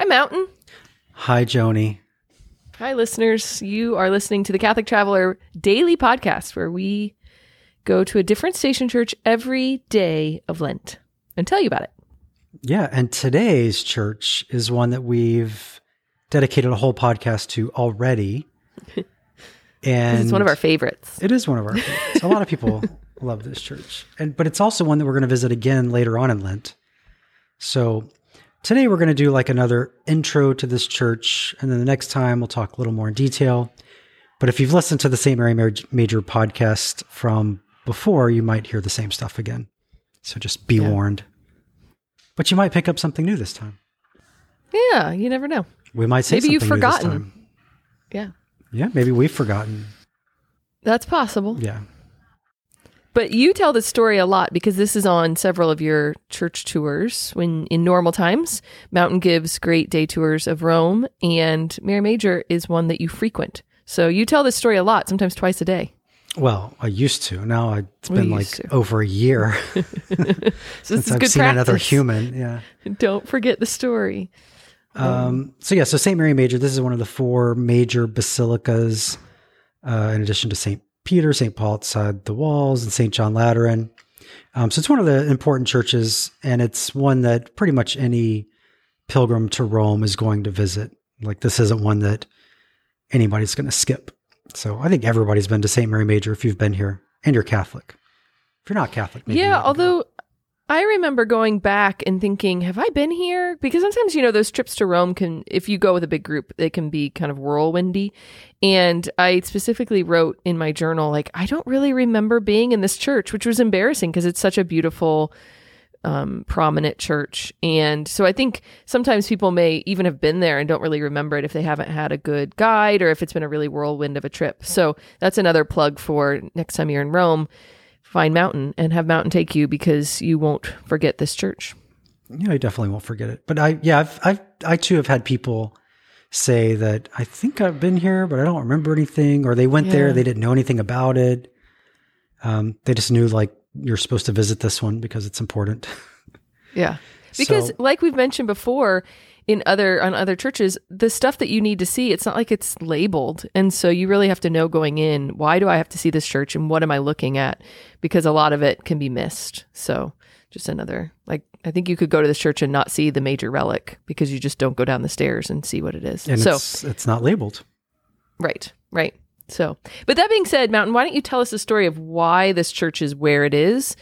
Hi, Mountain. Hi, Joni. Hi, listeners. You are listening to the Catholic Traveler Daily Podcast, where we go to a different station church every day of Lent and tell you about it. Yeah, and today's church is one that we've dedicated a whole podcast to already. And It's one of our favorites. It is one of our favorites. a lot of people love this church. And but it's also one that we're going to visit again later on in Lent. So today we're going to do like another intro to this church and then the next time we'll talk a little more in detail. But if you've listened to the St. Mary Major, podcast from before, you might hear the same stuff again. So just be Yeah. warned. But you might pick up something new this time. Yeah, you never know. We might say Maybe something you've new this forgotten. Yeah, Yeah, maybe we've forgotten. that's possible. Yeah. But you tell this story a lot because this is on several of your church tours. When in normal times, Mountain gives great day tours of Rome, and Mary Major is one that you frequent. So you tell this story a lot, sometimes twice a day. Well, I used to. Now I- it's been like to. over a year So since I've good seen practice. another human. Yeah. Don't forget the story. Um, so yeah, so St. Mary Major, this is one of the four major basilicas, uh, in addition to St. Peter, St. Paul outside the walls, and St. John Lateran. Um, so it's one of the important churches, and it's one that pretty much any pilgrim to Rome is going to visit. Like this isn't one that anybody's going to skip. So I think everybody's been to St. Mary Major if you've been here and you're Catholic. If you're not Catholic, maybe yeah, although I remember going back and thinking, have I been here? Because sometimes, you know, those trips to Rome can, if you go with a big group, they can be kind of whirlwindy. And I specifically wrote in my journal, like, I don't really remember being in this church, which was embarrassing because it's such a beautiful, um, prominent church. And so I think sometimes people may even have been there and don't really remember it if they haven't had a good guide or if it's been a really whirlwind of a trip. So that's another plug for next time you're in Rome find Mountain and have Mountain take you because you won't forget this church. Yeah, I definitely won't forget it. But I, yeah, I've, I've, I too have had people say that I think I've been here, but I don't remember anything, or they went Yeah. there, they didn't know anything about it. Um, they just knew like you're supposed to visit this one because it's important. Yeah. Because So- like we've mentioned before in other on other churches, the stuff that you need to see, it's not like it's labeled. And so you really have to know going in, why do I have to see this church and what am I looking at? Because a lot of it can be missed. So just another like I think you could go to this church and not see the major relic because you just don't go down the stairs and see what it is. And so it's, it's not labeled. Right, right. So, but that being said, Mountain, why don't you tell us the story of why this church is where it is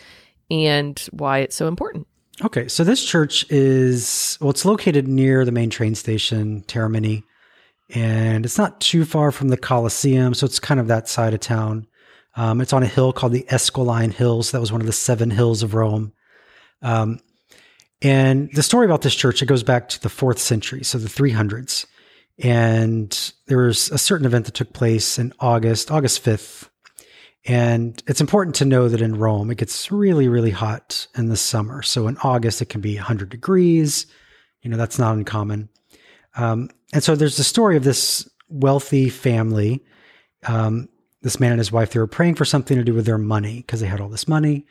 and why it's so important? Okay, so this church is well, it's located near the main train station, Termini, and it's not too far from the Colosseum, so it's kind of that side of town. Um, it's on a hill called the Esquiline Hills. That was one of the seven hills of Rome. Um, and the story about this church it goes back to the fourth century, so the 300s. And there was a certain event that took place in August, August 5th. And it's important to know that in Rome, it gets really, really hot in the summer. So in August, it can be 100 degrees. You know, that's not uncommon. Um, and so there's the story of this wealthy family. Um, this man and his wife, they were praying for something to do with their money because they had all this money.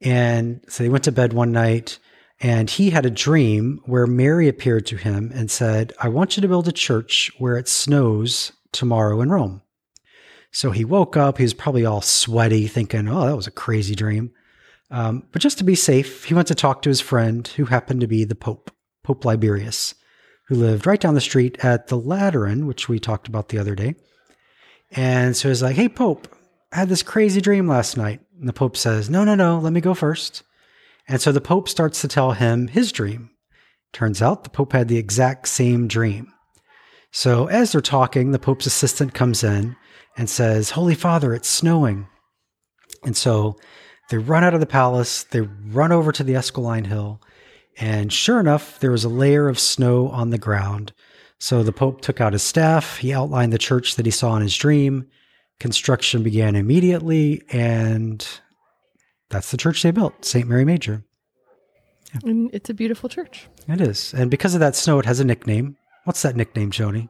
And so they went to bed one night and he had a dream where Mary appeared to him and said, I want you to build a church where it snows tomorrow in Rome. So he woke up. He was probably all sweaty, thinking, oh, that was a crazy dream. Um, but just to be safe, he went to talk to his friend, who happened to be the Pope, Pope Liberius, who lived right down the street at the Lateran, which we talked about the other day. And so he's like, hey, Pope, I had this crazy dream last night. And the Pope says, no, no, no, let me go first. And so the Pope starts to tell him his dream. Turns out the Pope had the exact same dream. So as they're talking, the Pope's assistant comes in and says, Holy Father, it's snowing. And so they run out of the palace, they run over to the Esquiline Hill, and sure enough, there was a layer of snow on the ground. So the Pope took out his staff, he outlined the church that he saw in his dream. Construction began immediately, and that's the church they built, St. Mary Major. And it's a beautiful church. It is. And because of that snow, it has a nickname. What's that nickname, Joni?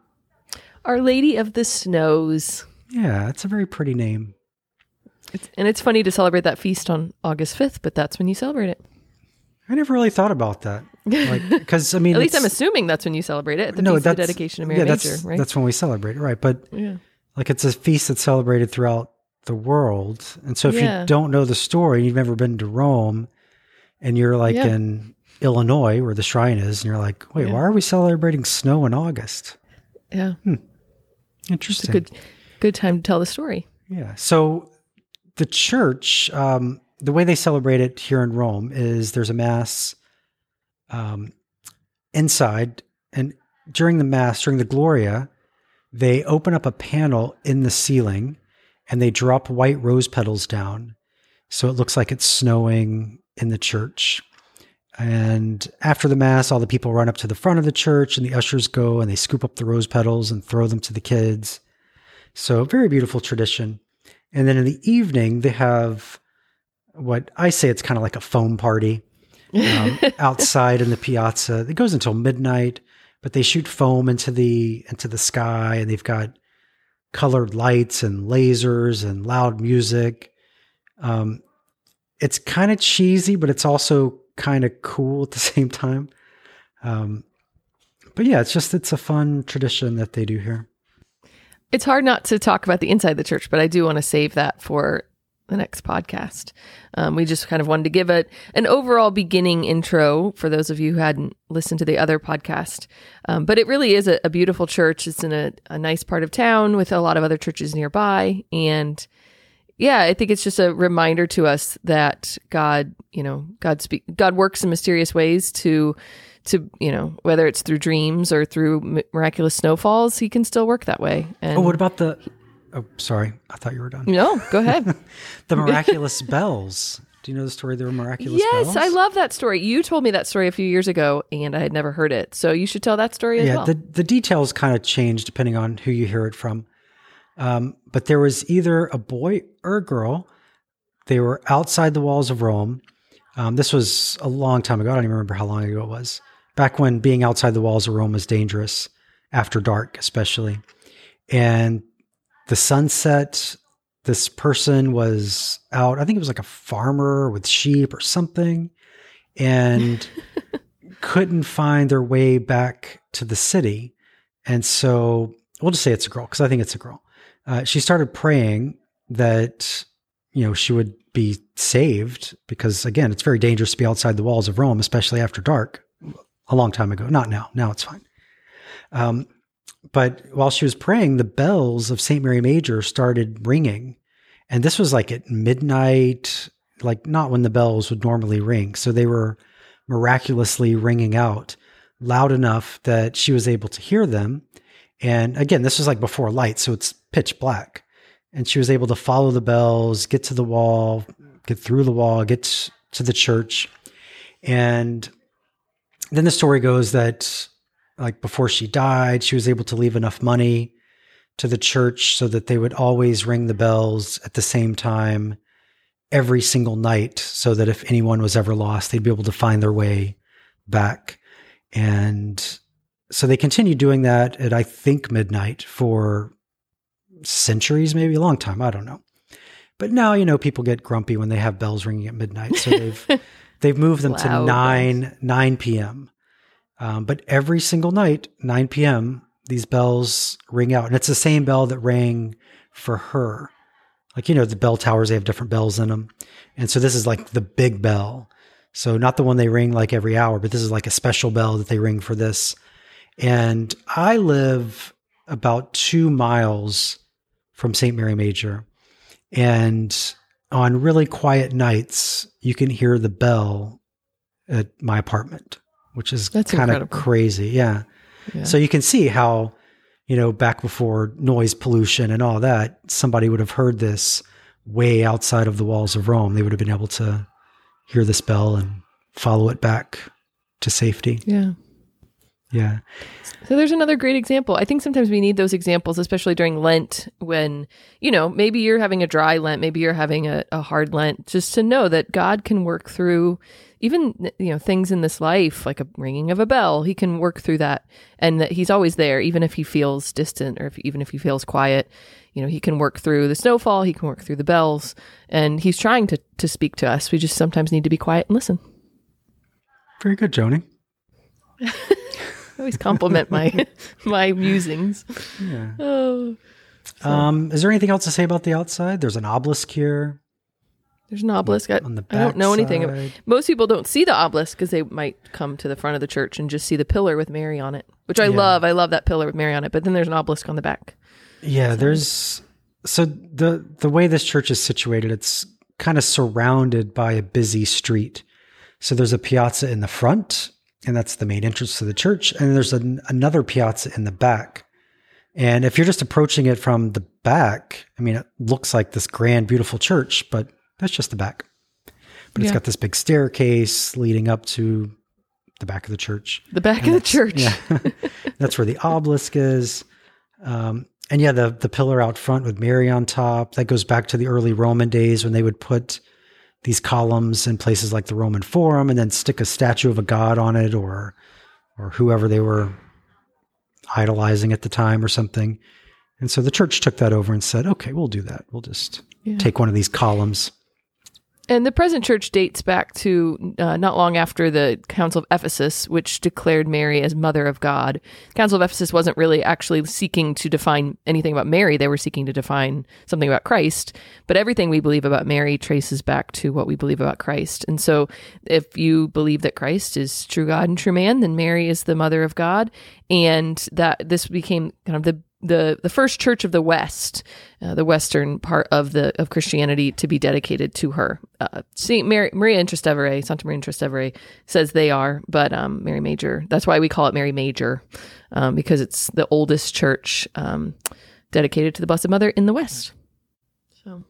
Our Lady of the Snows. Yeah, it's a very pretty name. It's, and it's funny to celebrate that feast on August 5th, but that's when you celebrate it. I never really thought about that. Like, because I mean, At least I'm assuming that's when you celebrate it at the feast of the dedication of Mary yeah, Major, that's right? that's when we celebrate it, right? But yeah. like it's a feast that's celebrated throughout the world, and so if Yeah. you don't know the story, you've never been to Rome, and you're like Yeah. in Illinois where the shrine is, and you're like, wait, why are we celebrating snow in August? Yeah. Hmm. It's Interesting. a good good time to tell the story. Yeah. So the church, um, the way they celebrate it here in Rome is there's a mass um, inside, and during the mass, during the Gloria, they open up a panel in the ceiling and they drop white rose petals down. So it looks like it's snowing in the church. And after the mass, all the people run up to the front of the church and the ushers go and they scoop up the rose petals and throw them to the kids. So, very beautiful tradition. And then in the evening, they have what I say it's kind of like a foam party um, outside in the piazza. It goes until midnight, but they shoot foam into the into the sky, and they've got colored lights and lasers and loud music. Um, it's kind of cheesy, but it's also kind of cool at the same time. Um, but yeah, it's just it's a fun tradition that they do here. It's hard not to talk about the inside the church, but I do want to save that for the next podcast. Um, we just kind of wanted to give it an overall beginning intro for those of you who hadn't listened to the other podcast. Um, but it really is a, a beautiful church. It's in a, a nice part of town with a lot of other churches nearby. And yeah, I think it's just a reminder to us that God, you know, God speak, God works in mysterious ways to, to you know, whether it's through dreams or through miraculous snowfalls, He can still work that way. And Oh, what about the? Oh, sorry, I thought you were done. no, go ahead. The miraculous bells. Do you know the story? of the miraculous bells. yes, bells. I love that story. You told me that story a few years ago, and I had never heard it. So you should tell that story as yeah, well. the the details kind of change depending on who you hear it from. Um, but there was either a boy or a girl. They were outside the walls of Rome. Um, this was a long time ago. I don't even remember how long ago it was. Back when being outside the walls of Rome was dangerous, after dark especially. And the sunset, this person was out. I think it was like a farmer with sheep or something, and couldn't find their way back to the city. And so we'll just say it's a girl because I think it's a girl. Uh, she started praying that you know she would be saved because again, it's very dangerous to be outside the walls of Rome, especially after dark. A long time ago, not now. Now it's fine. Um, but while she was praying, the bells of St. Mary Major started ringing. And this was like at midnight, like not when the bells would normally ring. So they were miraculously ringing out loud enough that she was able to hear them. And again, this was like before light, so it's pitch black. And she was able to follow the bells, get to the wall, get through the wall, get to the church. And then the story goes that like before she died, she was able to leave enough money to the church so that they would always ring the bells at the same time every single night so that if anyone was ever lost, they'd be able to find their way back. And so they continued doing that at, I think, midnight for centuries, maybe a long time. I don't know. But now, you know, people get grumpy when they have bells ringing at midnight. So they've, they've moved them to 9, 9 p.m. Um, but every single night, 9 p.m., these bells ring out. And it's the same bell that rang for her. Like, you know, the bell towers, they have different bells in them. And so this is like the big bell. So not the one they ring like every hour, but this is like a special bell that they ring for this. And I live about two miles from St. Mary Major. And on really quiet nights, you can hear the bell at my apartment, which is kind of crazy. Yeah. Yeah. So you can see how, you know, back before noise pollution and all that, somebody would have heard this way outside of the walls of Rome. They would have been able to hear this bell and follow it back to safety. yeah. Yeah. So there's another great example. I think sometimes we need those examples, especially during Lent, when, you know, maybe you're having a dry Lent, maybe you're having a, a hard Lent, just to know that God can work through even, you know, things in this life, like a ringing of a bell. He can work through that and that He's always there, even if He feels distant or if, even if He feels quiet. You know, He can work through the snowfall, He can work through the bells, and He's trying to, to speak to us. We just sometimes need to be quiet and listen. Very good, Joni. I always compliment my my musings. Yeah. Oh, Um, is there anything else to say about the outside? There's an obelisk here. there's an obelisk. I, On the I don't know anything. Most people don't see the obelisk because they might come to the front of the church and just see the pillar with Mary on it, which I Yeah. love. I love that pillar with Mary on it. But then there's an obelisk on the back. Yeah, there's so the the way this church is situated, it's kind of surrounded by a busy street. So there's a piazza in the front, and that's the main entrance to the church, and there's an, another piazza in the back. And if you're just approaching it from the back, I mean, it looks like this grand, beautiful church, but that's just the back. But it's got this big staircase leading up to the back of the church. The back And of the church. Yeah, that's where the obelisk is. Um, and yeah, the the pillar out front with Mary on top that goes back to the early Roman days when they would put these columns in places like the Roman Forum and then stick a statue of a god on it or or whoever they were idolizing at the time or something. And so the church took that over and said, "Okay, we'll do that. We'll just Yeah. take one of these columns." And the present church dates back to uh, not long after the Council of Ephesus, which declared Mary as Mother of God. Council of Ephesus wasn't really actually seeking to define anything about Mary; they were seeking to define something about Christ. But everything we believe about Mary traces back to what we believe about Christ. And so, if you believe that Christ is true God and true man, then Mary is the Mother of God, and that this became kind of the the the first church of the West, uh, the western part of the of Christianity, to be dedicated to her. Uh, Saint Mary, Maria in Trastevere, Santa Maria in Trastevere says they are, but um, Mary Major. That's why we call it Mary Major, um, because it's the oldest church um, dedicated to the Blessed Mother in the West. So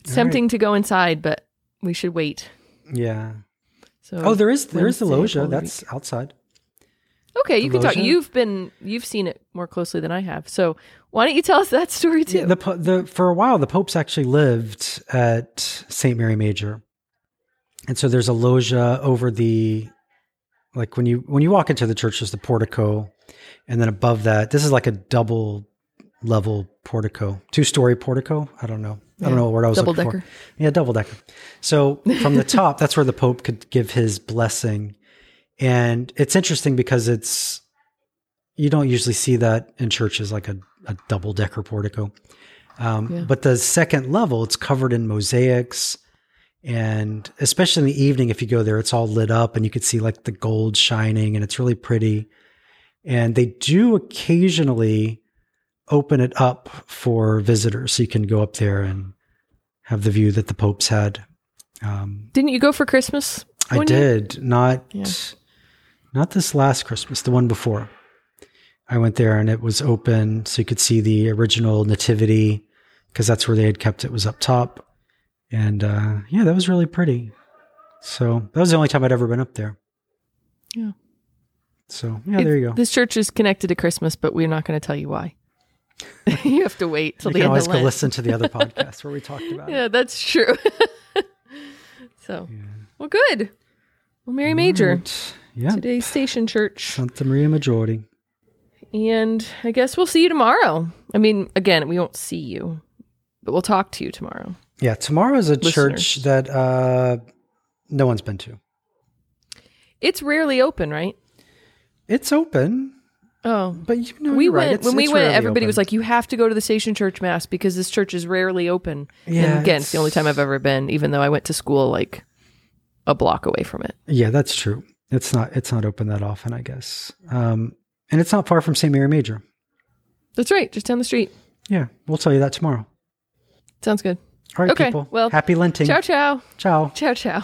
it's All tempting to go inside, but we should wait. Yeah. So Oh, there is there is the loggia. That's outside. Okay. You can talk. You've been you've seen it more closely than I have. So why don't you tell us that story too? Yeah, the the for a while the popes actually lived at St. Mary Major, and so there's a loggia over the like when you when you walk into the church, there's the portico, and then above that, this is like a double level portico, two story portico. I don't know. I don't know what word I was Double looking decker. for. Yeah, double decker. So from the top, that's where the Pope could give his blessing. And it's interesting because it's, you don't usually see that in churches like a, a double decker portico. Um, Yeah. But the second level, it's covered in mosaics. And especially in the evening, if you go there, it's all lit up and you could see like the gold shining and it's really pretty. And they do occasionally open it up for visitors. So you can go up there and have the view that the popes had. Um, Didn't you go for Christmas? I did not, Yeah. Not this last Christmas, the one before. I went there and it was open, so you could see the original nativity because that's where they had kept it was up top, and uh, yeah, that was really pretty. So that was the only time I'd ever been up there. Yeah. So yeah, there you go. This church is connected to Christmas, but we're not going to tell you why. you have to wait till You the can end always go Lent. listen to the other podcast where we talked about it. Yeah, that's true. so, well, good. Well, Mary Major, Right. Yeah, today's station church, Santa Maria Maggiore. and I guess we'll see you tomorrow. I mean, again, we won't see you, but we'll talk to you tomorrow. Yeah, tomorrow is a Listeners. church that uh, no one's been to. It's rarely open, right? It's open, Oh, but you know, we right. went It's- when we went. Everybody was like, "You have to go to the Station Church Mass because this church is rarely open." Yeah, and again, it's the only time I've ever been, even though I went to school like a block away from it. Yeah, that's true. It's not it's not open that often, I guess. Um, and it's not far from St. Mary Major. That's right, just down the street. Yeah, we'll tell you that tomorrow. Sounds good. All right, Okay, people. well, happy Lenting. Ciao, ciao, Ciao. ciao, ciao.